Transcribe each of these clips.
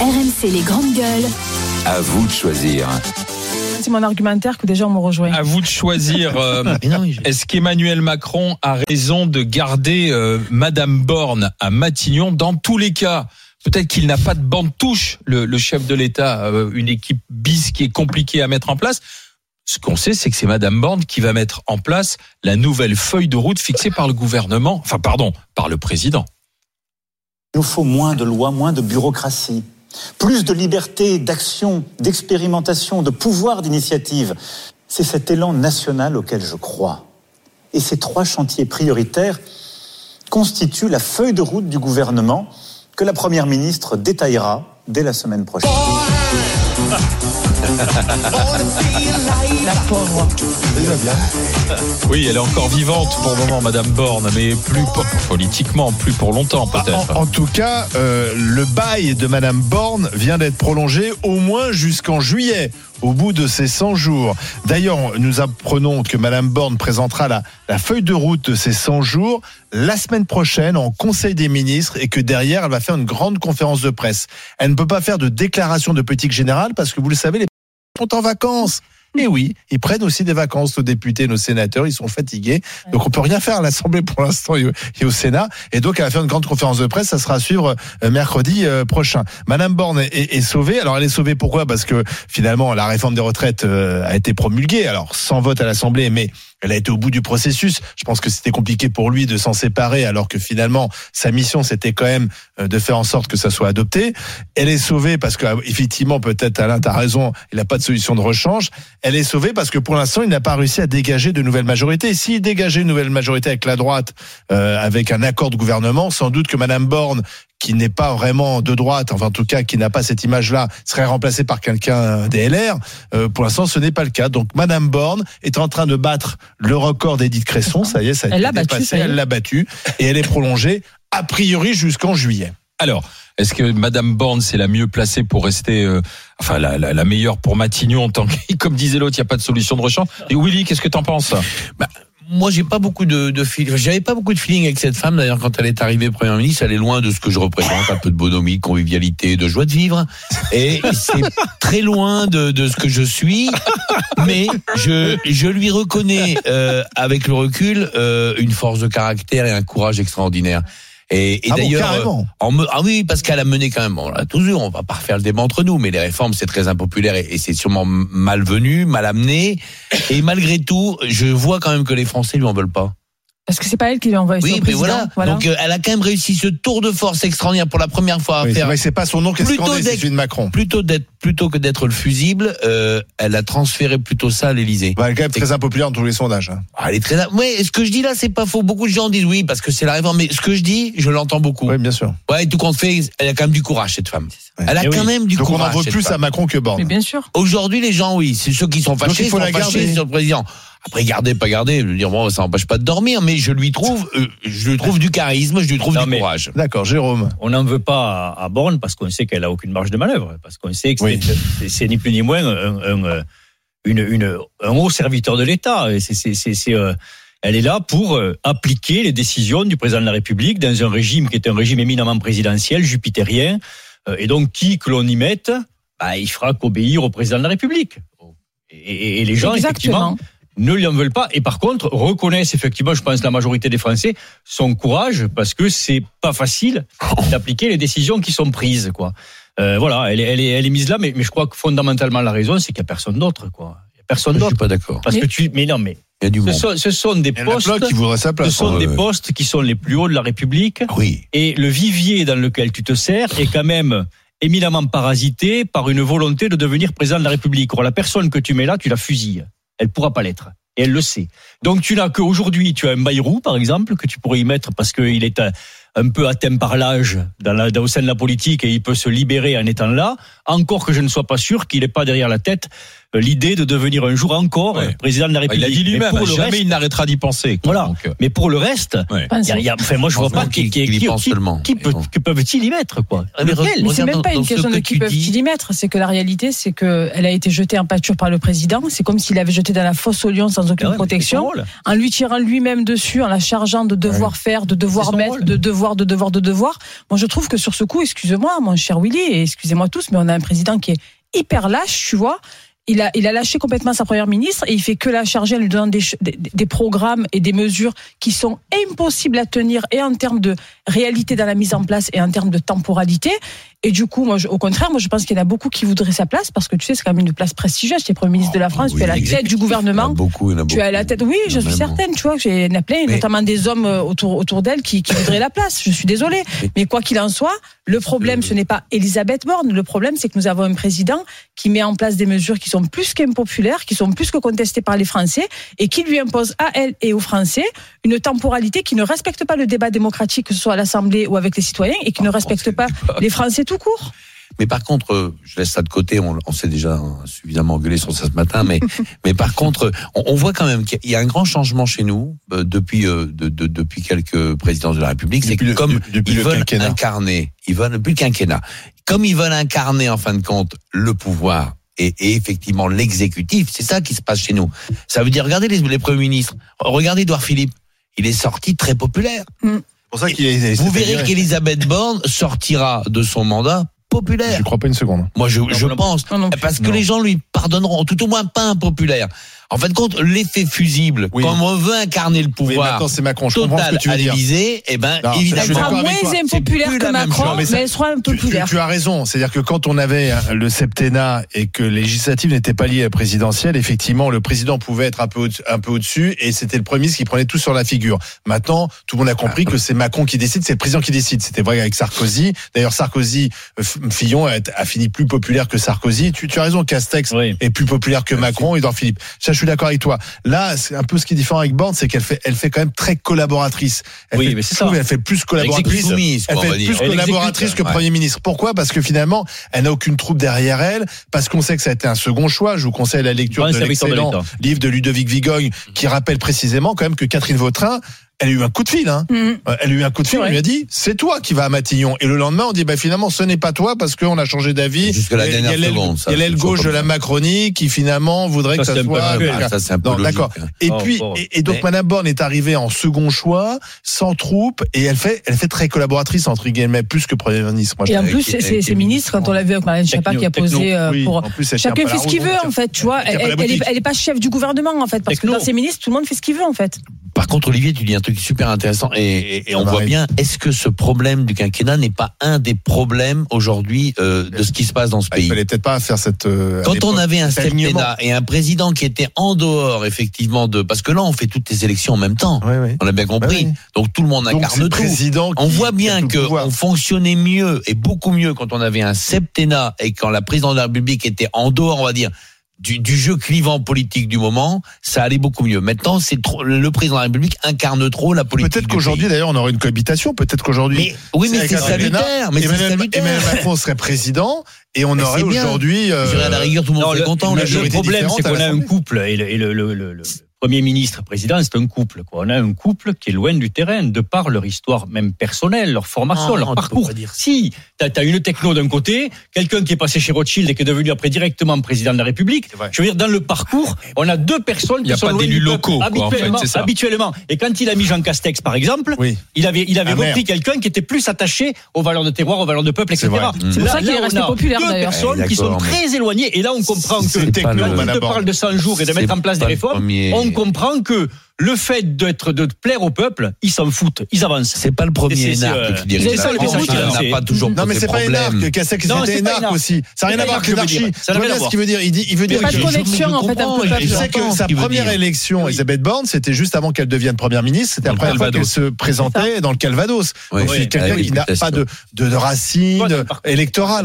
RMC les grandes gueules. À vous de choisir. C'est mon argumentaire que déjà on me rejoint. À vous de choisir. euh, Est-ce qu'Emmanuel Macron a raison de garder euh, Madame Borne à Matignon? Dans tous les cas Peut-être qu'il n'a pas de bande touche, le, le chef de l'État, euh, une équipe bis qui est compliquée à mettre en place. Ce qu'on sait, c'est que c'est Madame Borne qui va mettre en place la nouvelle feuille de route fixée par le gouvernement, enfin pardon, par le président. Il nous faut moins de lois, moins de bureaucratie, plus de liberté d'action, d'expérimentation, de pouvoir d'initiative. C'est cet élan national auquel je crois. Et ces trois chantiers prioritaires constituent la feuille de route du gouvernement que la Première ministre détaillera dès la semaine prochaine. La pauvre. Oui, elle est encore vivante pour le moment, Madame Borne, mais plus po- politiquement, plus pour longtemps peut-être. En, en tout cas, euh, le bail de Madame Borne vient d'être prolongé au moins jusqu'en juillet, au bout de ces 100 jours. D'ailleurs, nous apprenons que Madame Borne présentera la, la feuille de route de ces 100 jours la semaine prochaine en Conseil des ministres et que derrière, elle va faire une grande conférence de presse. Elle ne peut pas faire de déclaration de politique générale parce que vous le savez, les sont en vacances. Et oui, ils prennent aussi des vacances, nos députés, nos sénateurs, ils sont fatigués. Donc on peut rien faire à l'Assemblée pour l'instant et au- Sénat. Et donc elle va faire une grande conférence de presse, ça sera à suivre euh, mercredi euh, prochain. Madame Borne est, est- est sauvée. Alors elle est sauvée pourquoi? Parce que finalement la réforme des retraites euh, a été promulguée, alors sans vote à l'Assemblée, mais elle a été au bout du processus. Je pense que c'était compliqué pour lui de s'en séparer, alors que finalement sa mission c'était quand même euh, de faire en sorte que ça soit adopté. Elle est sauvée parce que euh, effectivement peut-être Alain t'as raison, il n'a pas de solution de rechange. Elle est sauvée parce que pour l'instant il n'a pas réussi à dégager de nouvelles majorités. S'il dégageait une nouvelle majorité avec la droite, euh, avec un accord de gouvernement, sans doute que Madame Borne qui n'est pas vraiment de droite, enfin en tout cas qui n'a pas cette image-là, serait remplacée par quelqu'un des LR. Euh, pour l'instant, ce n'est pas le cas. Donc Madame Borne est en train de battre le record d'Edith Cresson. Ça y est, ça a Elle été l'a battu, dépassé. ça y est. Elle l'a battu et elle est prolongée a priori jusqu'en juillet. Alors, est-ce que Madame Borne c'est la mieux placée pour rester, euh, enfin la, la, la meilleure pour Matignon tant que, comme disait l'autre, il n'y a pas de solution de rechange. Et Willy, qu'est-ce que t'en penses? Moi, j'ai pas beaucoup de, de feeling. J'avais pas beaucoup de feeling avec cette femme. D'ailleurs, quand elle est arrivée première ministre, elle est loin de ce que je représente. Un peu de bonhomie, de convivialité, de joie de vivre. Et c'est très loin de, de ce que je suis. Mais je, je lui reconnais, euh, avec le recul, euh, une force de caractère et un courage extraordinaire. Et, et Ah bon, d'ailleurs, carrément. euh, en ah oui, parce qu'elle a mené quand même. Bon, là, toujours, on va pas refaire le débat entre nous, mais les réformes, c'est très impopulaire et, et c'est sûrement malvenu, mal amené. Et malgré tout, je vois quand même que les Français lui en veulent pas. Parce que c'est pas elle qui lui envoie Oui, mais président. voilà. Donc, euh, elle a quand même réussi ce tour de force extraordinaire pour la première fois à Oui, c'est faire. c'est pas son nom qui est celui de Macron. Plutôt d'être, plutôt que d'être le fusible, euh, elle a transféré plutôt ça à l'Élysée. Bah, elle est quand même très impopulaire dans tous les sondages. hein. Ah, elle est très. Ouais, ce que je dis là, c'est pas faux. Beaucoup de gens disent oui parce que c'est la réforme, mais ce que je dis, je l'entends beaucoup. Oui, bien sûr. Ouais, tout compte fait, elle a quand même du courage cette femme. Ouais. Elle a Eh quand oui. même du Donc on courage. en veut plus femme. à Macron que Borne. Mais bien sûr. Aujourd'hui, les gens, oui, c'est ceux qui sont Donc, fâchés, il faut sont la fâchés sur le président. Après, garder, pas garder, je veux dire, bon, ça n'empêche pas de dormir, mais je lui trouve, euh, je lui trouve du charisme, je lui trouve Non, du mais- courage. D'accord, Jérôme. On n'en veut pas à, à Borne parce qu'on sait qu'elle a aucune marge de manœuvre, parce qu'on sait que Oui. c'est- ni plus ni moins un, un, euh, une, une, un haut serviteur de l'État. Et c'est- c'est- c'est- c'est, euh, elle est là pour euh, appliquer les décisions du président de la République dans un régime qui est un régime éminemment présidentiel, jupitérien. Euh, et donc, qui que l'on y mette, bah, il fera qu'obéir au président de la République. Et, et- et les gens, effectivement, Exactement. Ne lui en veulent pas et par contre reconnaissent effectivement, je pense la majorité des Français, son courage parce que c'est pas facile d'appliquer les décisions qui sont prises quoi. Euh, voilà, elle est, elle est, elle est mise là, mais, mais je crois que fondamentalement la raison c'est qu'il y a personne d'autre quoi. Il y a personne Je suis d'autre pas d'accord. parce Mais- que tu, mais non mais Il y a du ce monde. sont, ce sont des Il y en a postes, qui voudraient sa ce place. sont Ouais, des postes qui sont les plus hauts de la République Oui. et le vivier dans lequel tu te sers est quand même éminemment parasité par une volonté de devenir président de la République. Or, la personne que tu mets là, tu la fusilles. Elle pourra pas l'être. Et elle le sait. Donc, tu n'as qu'aujourd'hui, tu as un Bayrou, par exemple, que tu pourrais y mettre parce qu'il est un, un peu atteint par l'âge dans dans- au sein de la politique et il peut se libérer en étant là. Encore que je ne sois pas sûr qu'il n'ait pas derrière la tête l'idée de devenir un jour encore Ouais. euh, président de la Il République. a dit Mais lui-même, pour le jamais reste- il n'arrêtera d'y penser. quoi. Voilà. Donc, euh, Mais pour le reste, ouais. il y a- il y a- enfin, moi je vois pas qui, qui, qui, pense qui- peut- que peuvent-ils y mettre quoi Ah, mais Mais c'est même pas dans une question de qui tu peuvent dis. y mettre. C'est que la réalité, c'est qu'elle a été jetée en pâture par le président. C'est comme s'il avait jeté dans la fosse au lion sans aucune Ah son protection. en lui tirant lui-même dessus, en la chargeant de devoir faire, de devoir mettre, de devoir, de devoir, de devoir. Moi, je trouve que sur ce coup, excusez-moi, mon cher Willy, et excusez-moi tous, mais on a un président qui est hyper lâche, tu vois. Il a, il a lâché complètement sa première ministre et il fait que la charger en lui donnant des, ch- des, des programmes et des mesures qui sont impossibles à tenir et en termes de réalité dans la mise en place et en termes de temporalité. Et du coup, moi, je- au contraire, moi, je pense qu'il y en a beaucoup qui voudraient sa place parce que tu sais, c'est quand même une place prestigieuse. Tu es Premier ministre de la France, oui, tu es à la tête du gouvernement. il y en a beaucoup, il y en a Tu es à la tête, oui, je suis certaine, tu vois, j'ai il y en a plein, Mais- notamment des hommes euh, autour, autour d'elle qui, qui voudraient la place. Je suis désolée. Mais- Mais quoi qu'il en soit, le problème, ce n'est pas Elisabeth Borne. Le problème, c'est que nous avons un président qui met en place des mesures qui sont plus qu'impopulaires, qui sont plus que contestées par les Français et qui lui impose à elle et aux Français une temporalité qui ne respecte pas le débat démocratique, que ce soit à l'Assemblée ou avec les citoyens, et qui ne respecte pas les Français tout court. Mais par contre, je laisse ça de côté. On, on s'est déjà suffisamment engueulé sur ça ce matin. Mais, mais par contre, on, on voit quand même qu'il y a un grand changement chez nous euh, depuis euh, de, de- depuis quelques présidents de la République. C'est Depuis que le- comme depuis ils le veulent quinquennat. incarner, ils veulent depuis le quinquennat, comme ils veulent incarner en fin de compte le pouvoir. Et, et effectivement l'exécutif, c'est ça qui se passe chez nous. Ça veut dire, regardez les, les premiers ministres, regardez Edouard Philippe, il est sorti très populaire. C'est pour ça qu'il est. Vous verrez qu'Elisabeth Borne sortira de son mandat populaire. Je crois pas une seconde. Moi, je, je non, pense. Non, non. Parce que les gens lui pardonneront, tout au moins pas impopulaire. En fin de compte, l'effet fusible, Oui. comme on veut incarner le pouvoir maintenant c'est Macron. Je comprends ce que total tu veux à dire. l'Élysée, eh ben, Non, évidemment. sera moins impopulaire que Macron, mais, mais elle sera Tu, tu- as raison. C'est-à-dire que quand on avait hein, le septennat et que les législatives n'étaient pas liées à la présidentielle, effectivement, le président pouvait être un peu, au- un peu au-dessus et c'était le premier ministre qui prenait tout sur la figure. Maintenant, tout le monde a compris que c'est Macron qui décide, c'est le président qui décide. C'était vrai avec Sarkozy. D'ailleurs, Sarkozy, euh, Fillon a, a fini plus populaire que Sarkozy. Tu, tu as raison, Castex Oui. est plus populaire que Macron et dans Philippe. Ça, je suis d'accord avec toi. Là, c'est un peu ce qui est différent avec Borne, c'est qu'elle fait, elle fait quand même très collaboratrice. Elle Oui, fait, mais c'est ça. Elle fait plus collaboratrice. soumise, elle on fait plus Elle collaboratrice que ouais. Premier ministre. Pourquoi? Parce que finalement, elle n'a aucune troupe derrière elle, parce qu'on sait que ça a été un second choix. Je vous conseille la lecture de l'excellent livre de Ludovic Vigogne, qui rappelle précisément quand même que Catherine Vautrin, elle a eu un coup de fil. Hein. Euh, Elle a eu un coup de fil, C'est on lui a dit, c'est toi qui vas à Matignon. Et le lendemain, on dit, bah, finalement, ce n'est pas toi parce qu'on a changé d'avis. Jusque la Il y a- dernière il y a l'aile- seconde, ça, Il y a l'aile c'est gauche de la. Macronie qui finalement voudrait Ça, que ça c'est soit. Ah, ça, c'est un peu Non, logique. d'accord. hein. Et Oh, puis, et, et donc Mais- Madame Borne est arrivée en second choix, sans troupe, et elle fait, elle fait très collaboratrice entre guillemets, plus que Premier ministre. Moi, je Et en plus, avec- ces, avec ces les ministres, quand on l'a vu avec Marlène Schiappa qui a posé euh, pour chacun fait ce qu'il veut en fait, tu vois. elle Elle, pas chef du gouvernement en fait, parce que dans ces ministres, tout le monde fait ce qu'il veut en fait. Par contre, Olivier, tu dis un truc super intéressant et, et- et on voit bien, est-ce que ce problème du quinquennat n'est pas un des problèmes aujourd'hui euh, de ce qui se passe dans ce il pays? fallait peut-être pas faire cette. euh, Quand on avait un septennat et un président qui était en dehors, effectivement, de parce que là, on fait toutes les élections en même temps. Ouais, ouais. On a bien compris. Donc tout le monde incarne le tout. président. On voit bien tout le que pouvoir. on fonctionnait mieux et beaucoup mieux quand on avait un septennat et quand la présidente de la République était en dehors, on va dire, du, du jeu clivant politique du moment, ça allait beaucoup mieux. Maintenant, c'est trop, le président de la République incarne trop la politique. Peut-être qu'aujourd'hui, pays. d'ailleurs, on aurait une cohabitation. Peut-être qu'aujourd'hui. Mais oui, mais c'est salutaire. Mais c'est Emmanuel, salutaire. Emmanuel Macron serait président et on Mais aurait c'est aujourd'hui. euh, Je dirais à la rigueur, tout le monde Non, serait le, content. le- le problème, c'est qu'on a un couple et le, et le- le- le- le Premier ministre, président, c'est un couple. Quoi. On a un couple qui est loin du terrain, de par leur histoire même personnelle, leur formation, Non, leur parcours. dire. Si, tu as, une techno d'un côté, quelqu'un qui est passé chez Rothschild et qui est devenu après directement président de la République. Je veux dire, dans le parcours, on a deux personnes qui Il y a sont pas loin d'élus locaux, quoi, en fait, habituellement, c'est ça. habituellement. Et quand il a mis Jean Castex, par exemple, Oui. il avait, il avait maire. repris quelqu'un qui était plus attaché aux valeurs de terroir, aux valeurs de peuple, etc. C'est vrai. C'est pour Là- ça qu'il est on resté a populaire, Deux personnes qui sont très éloignées. Et là, on comprend que quand on Madame te parle de 100 jours et de mettre en place des réformes, comprend que le fait d'être de plaire au peuple, ils s'en foutent, ils avancent. C'est pas le premier énarque euh, qui dirige c'est la ça, le France. message qu'il a Il lancé. n'a pas toujours Non mais c'est pas énarque, Castex Non, c'était énarque aussi. Ça n'a rien à voir avec l'anarchie. Ça n'a rien à ce voir. qu'il veut dire Il dit, il veut Il n'y dire a pas de que- connexion en fait comprends, avec le je sait que sa ce première élection. Elisabeth Borne, c'était juste avant qu'elle devienne première ministre. C'était première fois qu'elle Calvados. se présentait dans le Calvados. Donc, c'est quelqu'un Ah qui n'a pas de, de,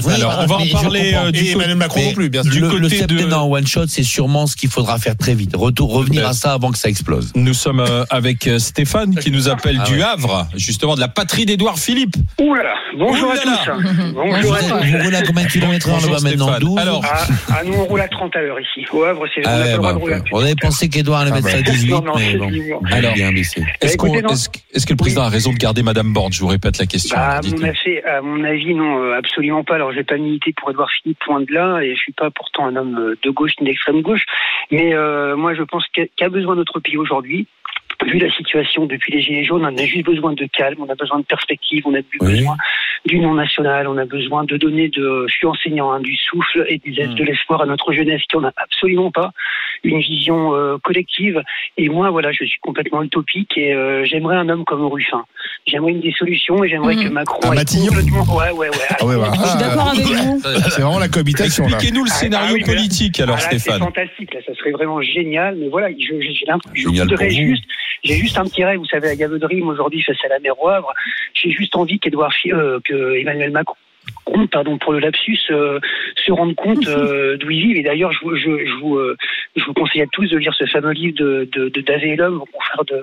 fait. Alors, on va en parler euh, du Et Emmanuel Macron non plus, bien sûr. Du le côté de- septennat en one shot, c'est sûrement ce qu'il faudra faire très vite. Retour, revenir à ça avant que ça explose. Nous sommes euh, avec euh, Stéphane qui nous appelle Ah du ouais. Havre, justement de la patrie d'Édouard Philippe. Ouh là là, bonjour Ouh là là. à tous. Bonjour à tous. vous roulez à combien de kilomètres heure Bonjour là-bas maintenant Stéphane. 12 Alors, Ah, ah, nous on roule à 30 à l'heure ici. Au Havre, c'est on Ah a ouais, bah, on avait 30. pensé qu'Edouard allait mettre ça à 18, Non, non, mais bon, Alors. Est-ce Écoutez, non. est-ce que le président a raison de garder Madame Borne? Je vous répète la question. Bah, à, mon avis, à mon avis, non, euh, absolument pas. Alors, j'ai pas milité pour Edouard Philippe, loin de là, et je suis pas pourtant un homme de gauche ni d'extrême gauche. Mais euh, moi, je pense qu'a qu'a besoin notre pays aujourd'hui aujourd'hui Vu la situation depuis les Gilets jaunes, on a juste besoin de calme, on a besoin de perspective, on a Oui. besoin d'union nationale, on a besoin de donner de, je suis enseignant, hein, du souffle et des aides Mm. de l'espoir à notre jeunesse qui en a absolument pas, une vision euh, collective. Et moi, voilà, je suis complètement utopique et euh, j'aimerais un homme comme Ruffin. J'aimerais une des solutions et j'aimerais Mhm. que Macron Un Matignon complètement, ouais, ouais, ouais. Ah ouais, voilà. Je suis d'accord avec vous. C'est vraiment la cohabitation. Expliquez-nous le Ah, scénario ah oui, mais là- politique alors Ah là, c'est Stéphane. fantastique, là, ça serait vraiment génial. Mais voilà, je, je, j'ai l'impression- je Génial voudrais pour vous. juste, j'ai juste un petit rêve. Vous savez, de Rime aujourd'hui face à la mer au Havre, j'ai juste envie qu'Edouard, euh, que Emmanuel Macron. Pardon pour le lapsus, euh, se rendre compte euh, d'où il vit. Et d'ailleurs, je, vous- je, je, vous, euh, je vous conseille à tous de lire ce fameux livre de, de, de Davé et l'homme, confrère de,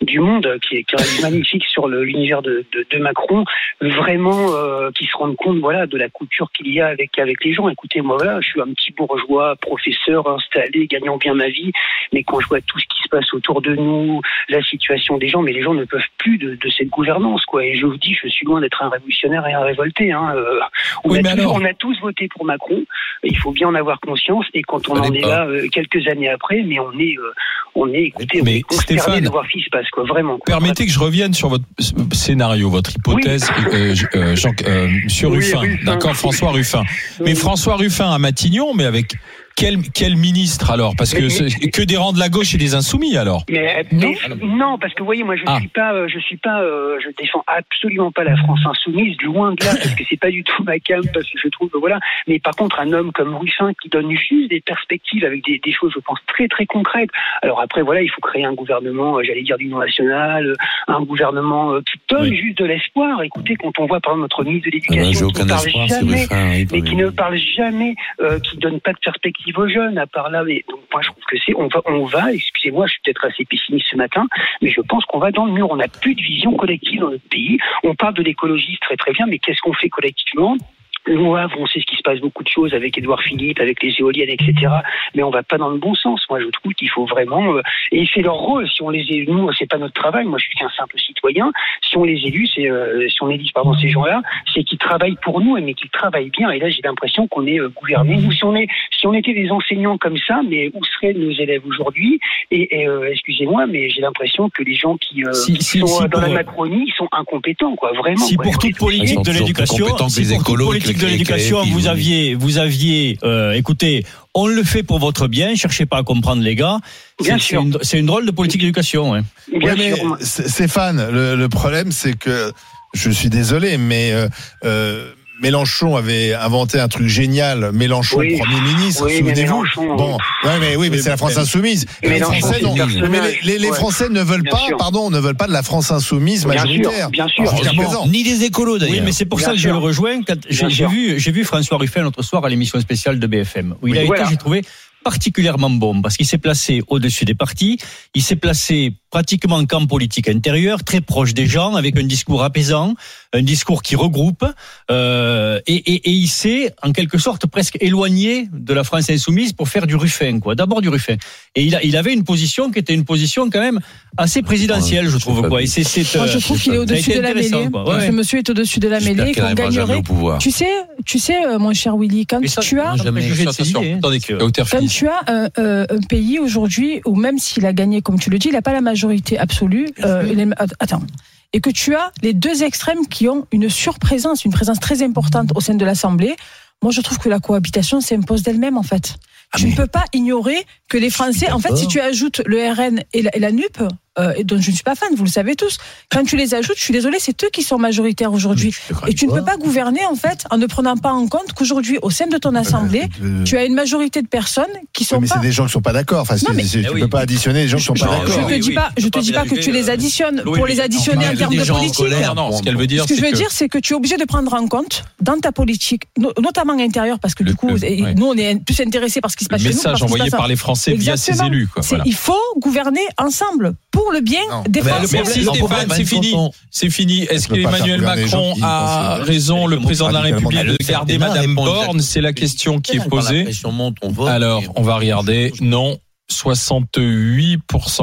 du Monde, qui est, qui est magnifique sur l'univers de, de, de Macron, vraiment euh, qui se rendent compte voilà de la couture qu'il y a avec avec les gens. Écoutez, moi voilà, je suis un petit bourgeois, professeur installé, gagnant bien ma vie, mais quand je vois tout ce qui se passe autour de nous, la situation des gens, mais les gens ne peuvent plus de, de cette gouvernance quoi. Et je vous dis, je suis loin d'être un révolutionnaire et un révolté. Hein. Euh, on, Oui, a tous, alors on a tous voté pour Macron. Il faut bien en avoir conscience. Et quand on en est pas. là euh, quelques années après, mais on est euh, on est écoutez, on Mais est consterné Stéphane, de voir ce qui se passe quoi. Vraiment. quoi. Permettez que je revienne sur votre scénario, votre hypothèse, euh, euh, Jean, euh, Monsieur Oui, Ruffin, Ruffin. d'accord, François Ruffin. Mais. François Ruffin à Matignon, mais avec quel quel ministre alors Parce que Mais- que des rangs de la gauche et des insoumis alors. Mais, Non. mais- non, parce que vous voyez, moi je Ah. suis pas, euh, je suis pas, euh, je défends absolument pas la France insoumise, loin de là, parce que c'est pas du tout ma cam, parce que je trouve que voilà. Mais par contre, un homme comme Ruffin qui donne juste des perspectives avec des, des choses, je pense très très concrètes. Alors après, voilà, il faut créer un gouvernement, euh, j'allais dire d'union nationale, euh, un gouvernement euh, qui donne Oui. juste de l'espoir. Écoutez, quand on voit par exemple notre ministre de Ah ben, l'Éducation qui aucun ne parle espoir, c'est jamais mais qui ne parle jamais, euh, qui donne pas de perspective aux jeunes, à part là. Mais moi je trouve que c'est, on va, on va. Excusez-moi, je suis peut-être assez pessimiste ce matin, mais je pense qu'on va dans le mur. On n'a plus de vision collective dans notre pays. On parle de l'écologie, très très bien, mais qu'est-ce qu'on fait collectivement? Havre, on sait ce qui se passe beaucoup de choses avec Édouard Philippe, avec les éoliennes, etc. Mais on va pas dans le bon sens. Moi, je trouve qu'il faut vraiment. euh, et c'est leur rôle. Si on les élit, nous, c'est pas notre travail. Moi, je suis qu'un simple citoyen. Si on les élit, c'est euh, si on élit pardon ces gens-là, c'est qu'ils travaillent pour nous, mais qu'ils travaillent bien. Et là, j'ai l'impression qu'on est euh, gouverné. Nous, si on est, si on était des enseignants comme ça, mais où seraient nos élèves aujourd'hui? Et, et, euh, excusez-moi, mais j'ai l'impression que les gens qui, euh, Si- qui si- sont si dans la Macronie, ils sont incompétents, quoi. Vraiment. Si quoi. pour toute politique de l'éducation, si les pour toute écolos, politique que de l'éducation, vous aviez, vous aviez, euh, écoutez, on le fait pour votre bien, cherchez pas à comprendre les gars. Bien C'est- sûr. C'est une, drôle de politique d'éducation. hein. Bien Ouais, mais sûr. Stéphane, le, le problème, c'est que je suis désolé, mais euh, euh, Mélenchon avait inventé un truc génial. Mélenchon, Oui. Premier ministre, Oui, souvenez-vous. Bon, ouais, mais oui, mais c'est la France insoumise. Les Français, non. Mais les, les- les Ouais. Français ne veulent Bien pas, sûr. pardon, ne veulent pas de la France insoumise Bien sûr, majoritaire. bien sûr. Bien présent. Ni des écolos d'ailleurs. Oui, mais c'est pour Bien ça que je sûr. le rejoins. quand J'ai sûr. vu, j'ai vu François Ruffin l'autre soir à l'émission spéciale de BFM, où il Oui, a voilà. été, j'ai trouvé, particulièrement bon, parce qu'il s'est placé au-dessus des partis, il s'est placé pratiquement en camp politique intérieur, très proche des gens, avec un discours apaisant, un discours qui regroupe, euh, et, et, et il s'est, en quelque sorte, presque éloigné de la France insoumise pour faire du Ruffin, quoi. D'abord du Ruffin. Et il, a, il avait une position qui était une position quand même assez présidentielle, je trouve, quoi. Et c'est, c'est, Moi, euh, je trouve qu'il est au-dessus de la mêlée. quoi. Ouais. Ce monsieur est au-dessus de la mêlée, qu'on gagnerait. Tu sais, tu sais, euh, mon cher Willy, quand ça, tu as, jamais. Idées, hein. Tu as un, euh, un pays aujourd'hui où même s'il a gagné, comme tu le dis, il n'a pas la majorité absolue. euh, attends. Et que tu as les deux extrêmes qui ont une surprésence, une présence très importante au sein de l'Assemblée. Moi, je trouve que la cohabitation s'impose d'elle-même, en fait. Ah, tu mais- ne peux pas ignorer que les Français, en fait, si tu ajoutes le RN et la, et la NUP, euh, dont je ne suis pas fan, vous le savez tous. Quand tu les ajoutes, je suis désolée, c'est eux qui sont majoritaires aujourd'hui. Et tu ne peux pas gouverner en fait en ne prenant pas en compte qu'aujourd'hui, au sein de ton assemblée, Euh, tu as une majorité de personnes qui oui, sont mais pas. c'est des gens qui sont pas d'accord. Enfin, Non, mais- Eh tu oui. peux pas additionner les gens qui sont Je, pas d'accord. je te oui, dis oui, pas, tu je peux te dis pas que tu les euh, additionnes oui, pour oui, les additionner en termes des de politique. Non, ce qu'elle veut dire, Ce que je c'est veux que dire, c'est que tu es obligé de prendre en compte dans ta politique, no- notamment intérieure, parce que du coup, nous, on est plus intéressés par ce qui se le passe chez nous. message envoyé par les Français via ses élus. Quoi, voilà. Il faut gouverner ensemble pour le bien Non. des Français. Merci Stéphane, c'est fini. C'est fini. Est-ce qu'Emmanuel Macron a raison, le président de la République, de garder Elle Madame Borne C'est la question qui est posée. Alors, on va regarder. Non, 68%.